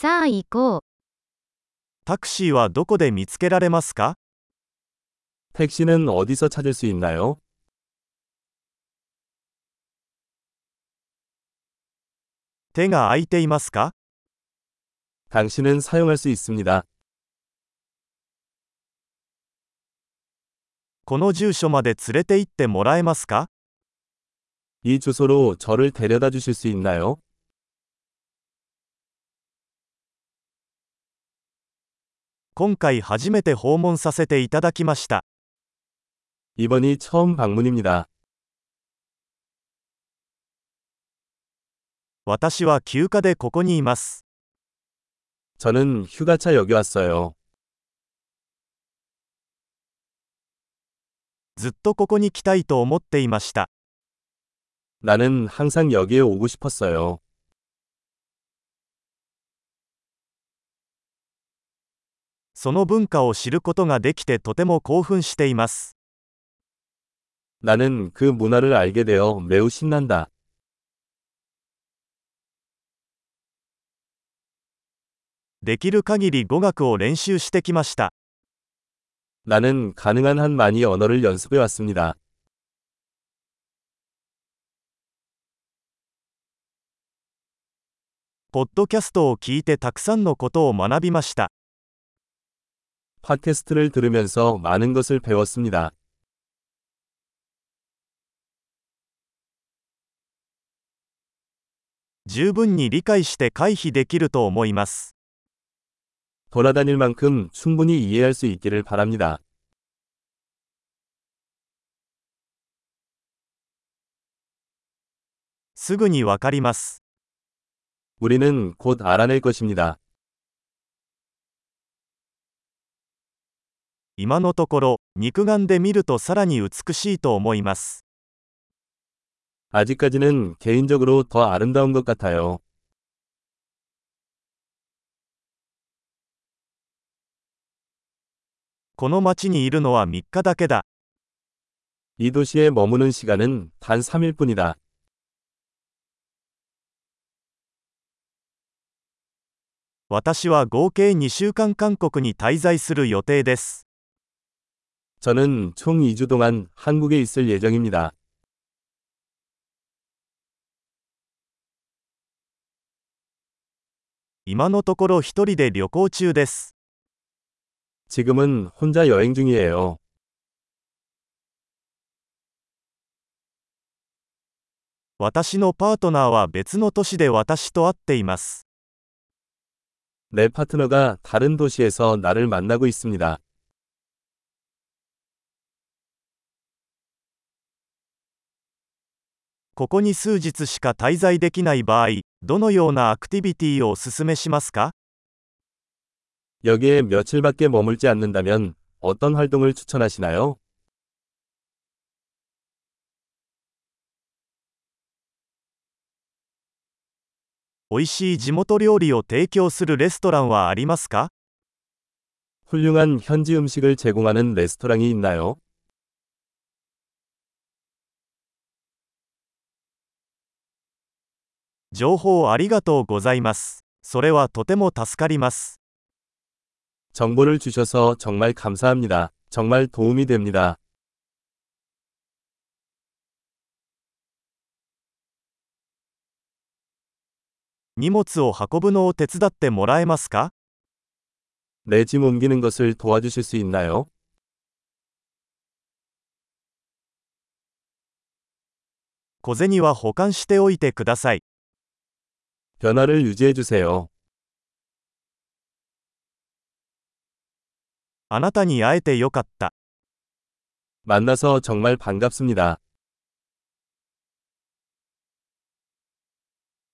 さあ行こう。タクシーはどこで見つけられますか 택시는 어디서 찾을 수 있나요? 手が空いていますか 당신은 사용할 수 있습니다. この住所まで連れて行ってもらえますか 이 주소로 저를 데려다 주실 수 있나요? 今回初めて訪問させていただきました。 이번이 처음 방문입니다. 私は休暇でここにいます。 저는 휴가차 여기 왔어요. ずっとここに来たいと思っていました。 나는 항상 여기에 오고 싶었어요. その文化を知ることができてとても興奮しています。 나는 그 문화를 알게 되어 매우 신난다. できる限り語学を練習してきました。 나는 가능한 한 많이 언어를 연습해 왔습니다. ポッドキャストを聞いてたくさんのことを学びました。 팟캐스트를 들으면서 많은 것을 배웠습니다. 十分に理解して回避できると思います。 돌아다닐 만큼 충분히 이해할 수 있기를 바랍니다. すぐにわかります。 우리는 곧 알아낼 것입니다. 今のところ、肉眼で見るとさらに美しいと思います。 아직까지는 개인적으로 더 아름다운 것 같아요. この街にいるのは3日だけだ。 이 도시에 머무는 시간은 단 3일 뿐이다. 私は合計2週間韓国に滞在する予定です。 저는 총 2주 동안 한국에 있을 예정입니다. 今のところ一人で旅行中です。 지금은 혼자 여행 중이에요. 私のパートナーは別の都市で私と会っています。 내 파트너가 다른 도시에서 나를 만나고 있습니다. ここに数日しか滞在できない場合、どのようなアクティビティをお勧めしますか 여기에 며칠밖에 머물지 않는다면 어떤 활동을 추천하시나요? 美味しい地元料理を提供するレストランはありますか 훌륭한 현지 음식을 제공하는 레스토랑이 있나요? 情報ありがとうございます。それはとても助かります。 정보를 주셔서 정말 감사합니다. 정말 도움이 됩니다. 荷物を運ぶのを手伝ってもらえますか 내 짐 옮기는 것을 도와주실 수 있나요? 小銭は保管しておいてください。 변화를 유지해 주세요. あなたに会えてよかった。 만나서 정말 반갑습니다.